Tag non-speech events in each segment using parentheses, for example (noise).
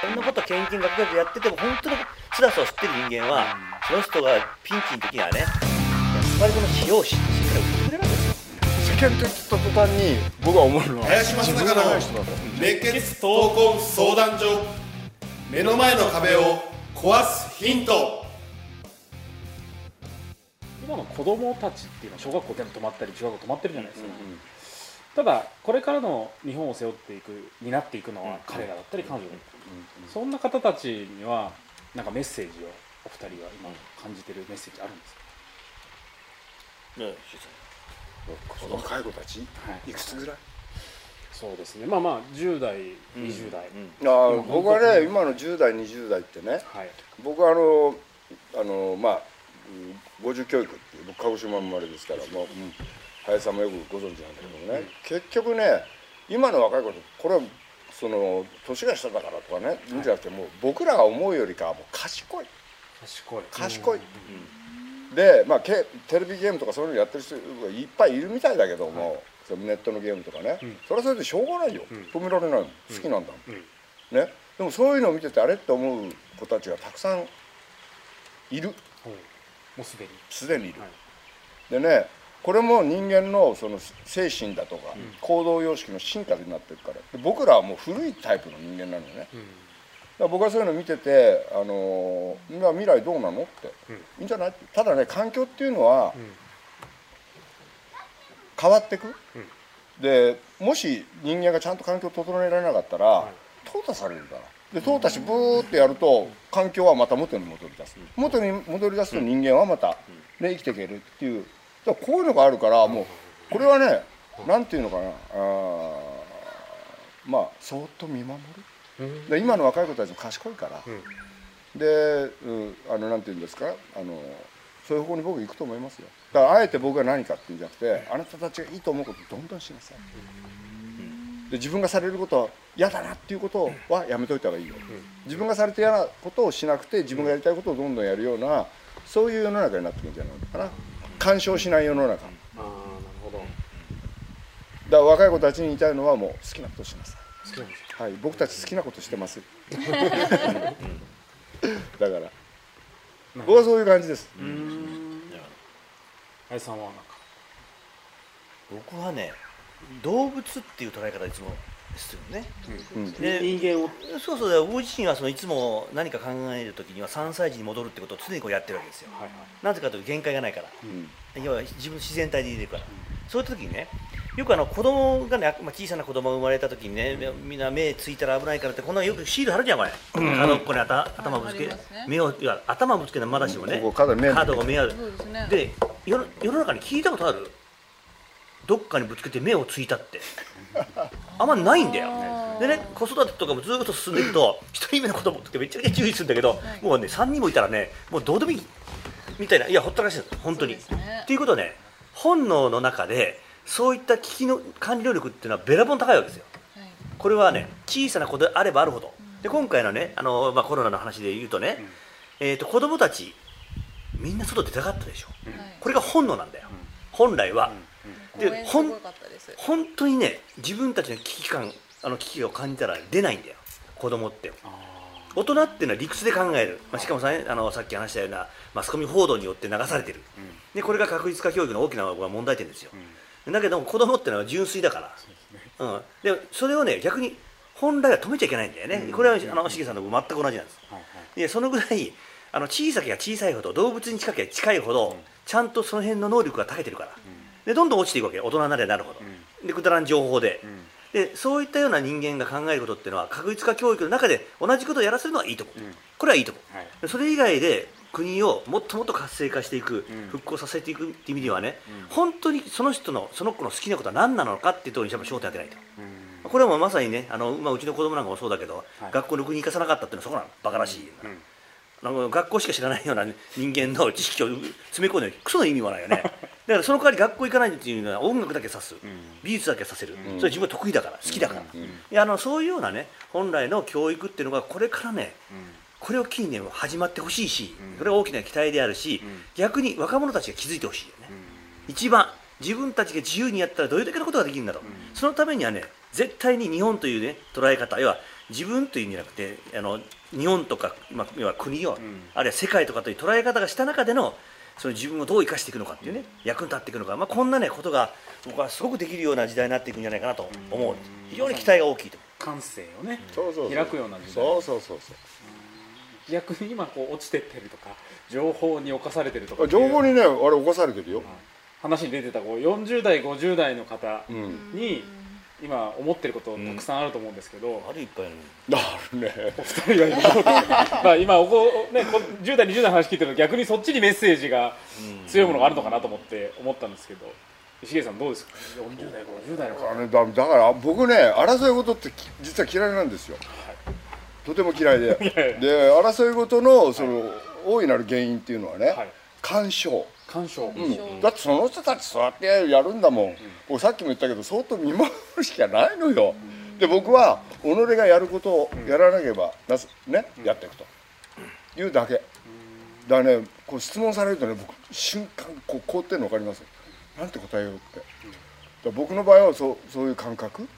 そんなこと研究学学やってても本当に辛さを知ってる人間は、その人がピンチの時にはねやっぱりこの使用しってしっかり送ってくれるわけですよ世間と言った。途端に僕は思うのは林正自分孝のがない人だと熱血闘魂相談所目の前の壁を壊すヒント。今の子供たちっていうのは小学校全部止まったり中学校止まってるじゃないですか、ただこれからの日本を背負っていく担っていくのは彼らだったり彼女だったり、そんな方たちにはなんかメッセージをお二人は今感じてるメッセージあるんですか、ね若い子たちはい。いくつぐらい？そうですね。まあまあ10代20代、あうん。ー僕はね今の10代20代ってねはい。僕はあのあのまあうん50教育っていう僕鹿児島生まれですからもう、うん林さんもよくご存知なんだけどもね、結局ね今の若い子ってこれはその年が下だからとかねい。いんじゃなくてもう僕らが思うよりかはもう賢い。賢い。賢い、で、まあ、けテレビゲームとかそういうのやってる人がいっぱいいるみたいだけども、そのネットのゲームとかね、ん。それはそれでしょうがないよ、止められないもん。好きなんだもん、うん。ね、でもそういうのを見ててあれって思う子たちがたくさんいる。もうすでに。すでにいる、はい。でねこれも人間のその精神だとか、行動様式の進化になってるから。で僕らはもう古いタイプの人間なのよね、だから僕はそういうの見てて、あのーまあ未来どうなのって、うん。いいんじゃない？ただね環境っていうのは変わってく、でもし人間がちゃんと環境を整えられなかったら、淘汰されるから。で淘汰してブーってやると環境はまた元に戻り出す、元に戻り出すと人間はまた、ね、生きていけるっていうこういうのがあるからもうこれはねなんていうのかなあーまあそーっと見守る、で今の若い子たちも賢いから、で、うん、あのなんていうんですかあのそういう方向に僕行くと思いますよ。だからあえて僕が何かっていうんじゃなくてあなたたちがいいと思うことどんどんしなさい、で自分がされることは嫌だなっていうことはやめといた方がいいよ、自分がされて嫌なことをしなくて自分がやりたいことをどんどんやるようなそういう世の中になってくるんじゃないのかな干渉しない世の中。だかああなるほど。ら若い子たちに言いたいのはもう好きなことしなさい。好きなんですはい、僕たち好きなことしてます。(laughs) だから、僕はそういう感じです。林さんはなんか。僕はね動物っていう捉え方いつもですよね、うん。で人間を。そうそう僕自身はそのいつも何か考える時には3歳児に戻るってことを常にこうやってるわけですよ、はいはい。なぜかというと限界がないから、うん。要は自分自然体でいるから、そういった時にねよくあの子供がね、まあ、小さな子供が生まれた時にね、みんな目ついたら危ないからってこんなよくシール貼るじゃんこれ、角っこに頭頭ぶつけ、ね。目をいや頭ぶつけるのはまだしもね、ここ角が目ある。そうですね。で世の世の中に聞いたことある？どっかにぶつけて目をついたって (laughs) あんまないんだよ。でね子育てとかもずっと進んでいくと1人目の子供ってめちゃくちゃ注意するんだけど、もうね3人もいたらねもうどうでもいいみたいないやほったらかしいんです本当に。そうですね。っていうことはね本能の中でそういった危機の管理能力っていうのはべらぼん高いわけですよ。はい。これはね小さな子であればあるほど。で今回のねあの、まあ、コロナの話で言うとね、えー、と子供たちみんな外出たかったでしょ。これが本能なんだよ、本来は、でほん本当にね自分たちの危機感あの危機を感じたら出ないんだよ。子供って。大人っていうのは理屈で考える、まあ、しかもさあのさっき話したようなマスコミ報道によって流されてる、でこれが確実化教育の大きな問題点ですよ、だけど子供っていうのは純粋だから。うん、でそれをね逆に本来は止めちゃいけないんだよね、これはあのしげさんの全く同じなんです、でそのぐらいあの小さければ小さいほど動物に近ければ近いほど、ちゃんとその辺の能力が長けてるから、でどんどん落ちていくわけ大人になればなるほど、でくだらん情報で,、でそういったような人間が考えることっていうのは確実化教育の中で同じことをやらせるのはいいと思う、これはいいと思う、はい。でそれ以外で国をもっともっと活性化していく、復興させていくっていう意味ではね、本当にその人のその子の好きなことは何なのかっていうところにやっぱ焦点を当てないと、これはもうまさにねあの、まあ、うちの子供なんかもそうだけど、はい。学校にろくに行かさなかったっていうのはそこなのバカらしい、学校しか知らないような人間の知識を詰め込んでクソの意味もないよね (laughs) だからその代わり学校行かないっていうのは音楽だけさす、美術だけさせる、それ自分が得意だから好きだから、いやあのそういうようなね本来の教育っていうのがこれからね、これを機にね始まってほしいし、これが大きな期待であるし、逆に若者たちが気づいてほしいよね、一番自分たちが自由にやったらどれだけのことができるんだろう、そのためにはね絶対に日本というね捉え方要は自分というんじゃなくてあの日本とか、まあ、要は国を、ん。あるいは世界とかという捉え方がした中でのその自分をどう生かしていくのかっていうね、役に立っていくのか、まあ、こんなねことが僕はすごくできるような時代になっていくんじゃないかなと思う非常に期待が大きいと。感性をねそうそうそう。開くような時代。そうそうそうそう。逆に今こう落ちてってるとか情報に侵されてるとか。情報にねあれ起こされてるよ、話に出てたこう40代50代の方うん。に今思ってることたくさんあると思うんですけど、あるいっぱいある。ね。お二人は今まあ今おこ、ね、こ10代20代の話聞いてると逆にそっちにメッセージが強いものがあるのかなと思って思ったんですけど。石毛さんどうですか？40代50代の方。あれだだから僕ね争い事ってき実は嫌いなんですよ、とても嫌いで。(laughs) で争い事のその大いなる原因っていうのはね、はい。干渉、干渉、うん。だってその人たちそうやってやるんだもん、俺さっきも言ったけど相当見守るしかないのよ、で僕は己がやることをやらなければなす、ねやっていくと。いうだけ、だからねこう質問されるとね僕瞬間こう凍ってるの分かります？なんて答えようって、僕の場合はそうそういう感覚、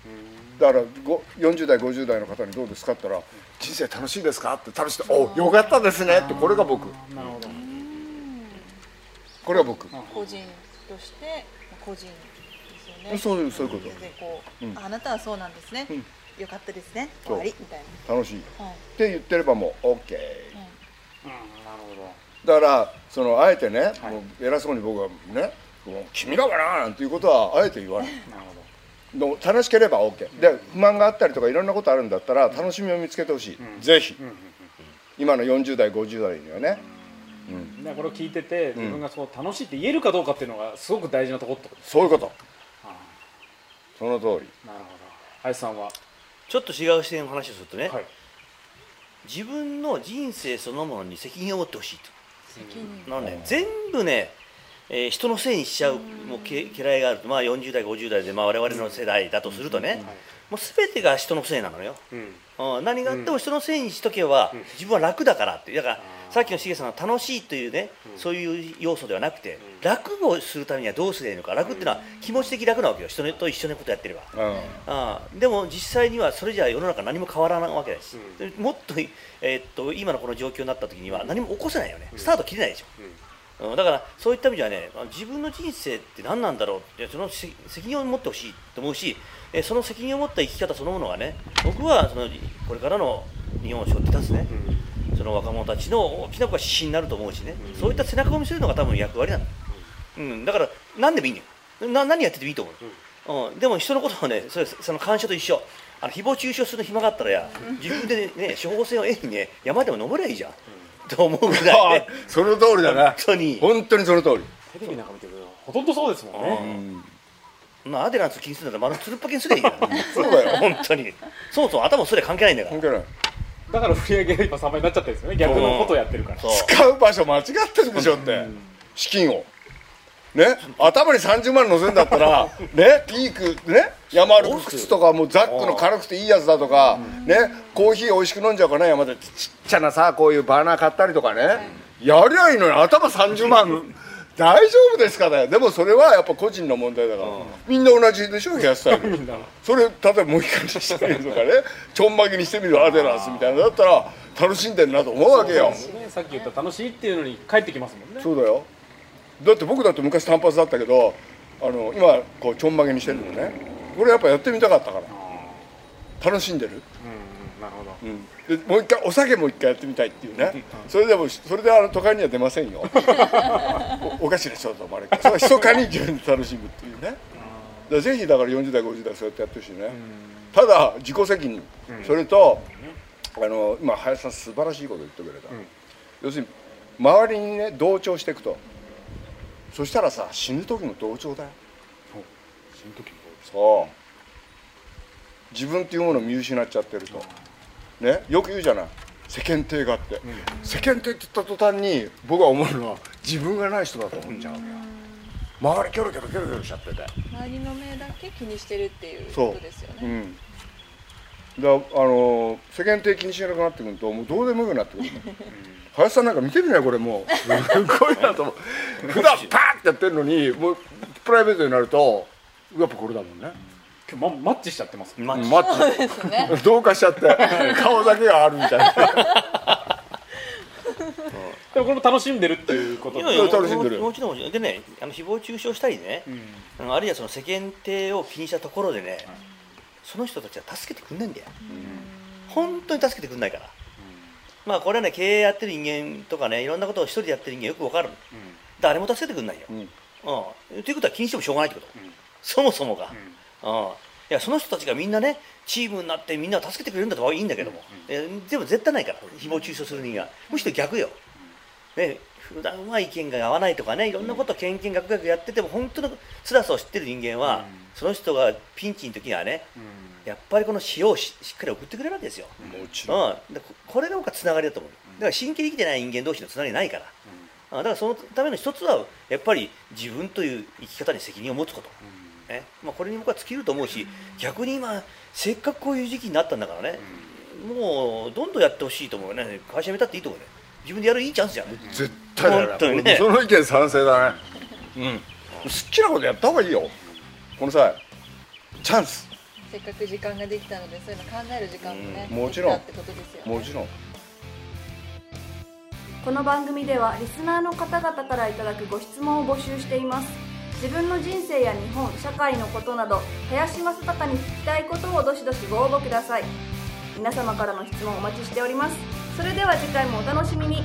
だからご40代50代の方にどうですかって言ったら「人生楽しいですか?」って楽しいおよかったですね」ってこれが僕。なるほどこれが僕。個人として個人ですよね。そういうそういうこと。全然こう、うん。ああなたはそうなんですね、うん。よかったですね。終わり。みたい楽しい。っな、はいて言ってればもう OK うん。うんなるほだからそのあえてね、はい。もう偉そうに僕はね「もう君らかな」なんていうことはあえて言わない。ど (laughs) なるほど。の楽しければ OK で不満があったりとかいろんなことあるんだったら楽しみを見つけてほしい、ぜひ、今の40代50代にはね、うん、でこれを聞いてて自分がそう楽しいって言えるかどうかっていうのがすごく大事なところってこと。そういうこと。あその通り。なるほど。林さんはちょっと違う視点の話をするとね、はい。自分の人生そのものに責任を持ってほしいと。責任。なので、全部ね、えー人のせいにしちゃうもうけ嫌いがあると、まあ、40代50代で、まあ、我々の世代だとするとね、もう全てが人のせいなのよ、うん。うん、何があっても人のせいにしとけば、自分は楽だからって。だからさっきのしげさんの楽しいというね、そういう要素ではなくて、楽をするためにはどうすればいいのか。楽っていうのは気持ち的楽なわけよ。人と一緒のことやってれば。うん。ああでも実際にはそれじゃ世の中何も変わらないわけです、でもっと,、えーっと今のこの状況になった時には何も起こせないよね。スタート切れないでしょ、うん。だからそういった意味ではねあ自分の人生って何なんだろうってそのせ責任を持ってほしいと思うしえーその責任を持った生き方そのものがね僕はそのこれからの日本を背負って立つね、その若者たちの大きな指針になると思うしね、そういった背中を見せるのが多分役割なの、うん、だから何でもいいんだよ。な何やっててもいいと思う、うん。でも人のことはねそれその感謝と一緒。あの誹謗中傷する暇があったらや自分でね (laughs) 処方箋を得にね山でも登ればいいじゃん、と思うぐらい。ね (laughs) その通りだな。本当に。本当にその通り、テレビなんか見てるとほとんどそうですもんね。うん。まあアデランス気にするんだったらまだつるっぱけにすりゃいいから (laughs) そうだよ。本当に。そもそも頭それ関係ないんだから。関係ないだから振り上げが今3倍になっちゃってるんですよね。逆のことをやってるから。使う場所間違ってるでしょって、資金を。ね？頭に30万乗せんだったら (laughs) ね？ピークね？山歩く靴とかもうザックの軽くていいやつだとかね？コーヒー美味しく飲んじゃうかな山で。ちちっちゃなさこういうバーナー買ったりとかね。やりゃいいのに頭30万 (laughs) 大丈夫ですかね？でもそれはやっぱ個人の問題だから。みんな同じでしょヘアスタイル。(laughs) それ例えばモヒカンにしたりとかね。(laughs) ちょんまげにしてみるアデランスみたいなのだったら楽しんでるなと思うわけよ。ね。さっき言った楽しいっていうのに帰ってきますもんね。そうだよ。だって僕だって昔単発だったけどあの今こうちょんまげにしてるのね。これやっぱやってみたかったから。楽しんでる、うんうんなるほど。うん、でもう一回お酒もう一回やってみたいっていうね。それでもそれであの都会には出ませんよ (laughs) かしいでしょと思われる。それは密かに自分で楽しむっていうね。だからぜひだから40代50代そうやってやってほしいね。ただ自己責任、それとあの今林さん素晴らしいこと言ってくれた、要するに周りにね同調していくと。そしたらさ死ぬ時も同調だよ。死ぬ時そう。自分っていうものを見失っちゃってると。ね？よく言うじゃない。世間体があって、世間体って言った途端に僕は思うのは自分がない人だと思っちゃう。のよ、周りキョロキョロキョロキョロしちゃってて。周りの目だけ気にしてるっていうそう。ことですよね。うん。だあの世間体気にしなくなってくるともうどうでもよくなってくる。の林さんなんか見てみないこれもう。すごいなと思う。普段パーってやってるのにもうプライベートになるとやっぱこれだもんね。今日ママッチしちゃってます。マッチ。マッそうですね。チ (laughs) 同化しちゃって顔だけがあるみたいな (laughs) でもこれも楽しんでるっていうこと。で楽しんでる。ももちろんでねあの誹謗中傷したりね、あのあるいはその世間体を気にしたところでね、その人たちは助けてくんないんだよ、本当に助けてくんないから、まあこれはね経営やってる人間とかねいろんなことを一人でやってる人間よくわかる、誰も助けてくんないよ、うん。うん。ということは気にしてもしょうがないってこと、そもそもが、うんいやその人たちがみんなねチームになってみんなを助けてくれるんだとはいいんだけども、えでも絶対ないから誹謗中傷する人間は。むしろ逆よ、ね、普段は意見が合わないとかねいろんなことをけんけんがくがくやってても本当の辛さを知ってる人間は、その人がピンチの時にはねやっぱりこの塩をししっかり送ってくれるわけですよ、もちろん。うん、でここれが僕はつながりだと思う。だから真剣に生きてない人間同士のつながりないから、あだからそのための一つはやっぱり自分という生き方に責任を持つこと、ね。まあ、これに僕は尽きると思うし逆に今せっかくこういう時期になったんだからね、もうどんどんやってほしいと思うね。会社辞めたっていいと思うね。自分でやるいいチャンスじゃない、絶対だ本当にね。ねその意見賛成だね。うん、好きなことやった方がいいよ。この際チャンス。せっかく時間ができたのでそういうの考える時間もね、うん。もちろん。ってことですよね。もちろん。この番組ではリスナーの方々からいただくご質問を募集しています自分の人生や日本社会のことなど林正孝に聞きたいことをどしどしご応募ください。皆様からの質問お待ちしております。それでは次回もお楽しみに。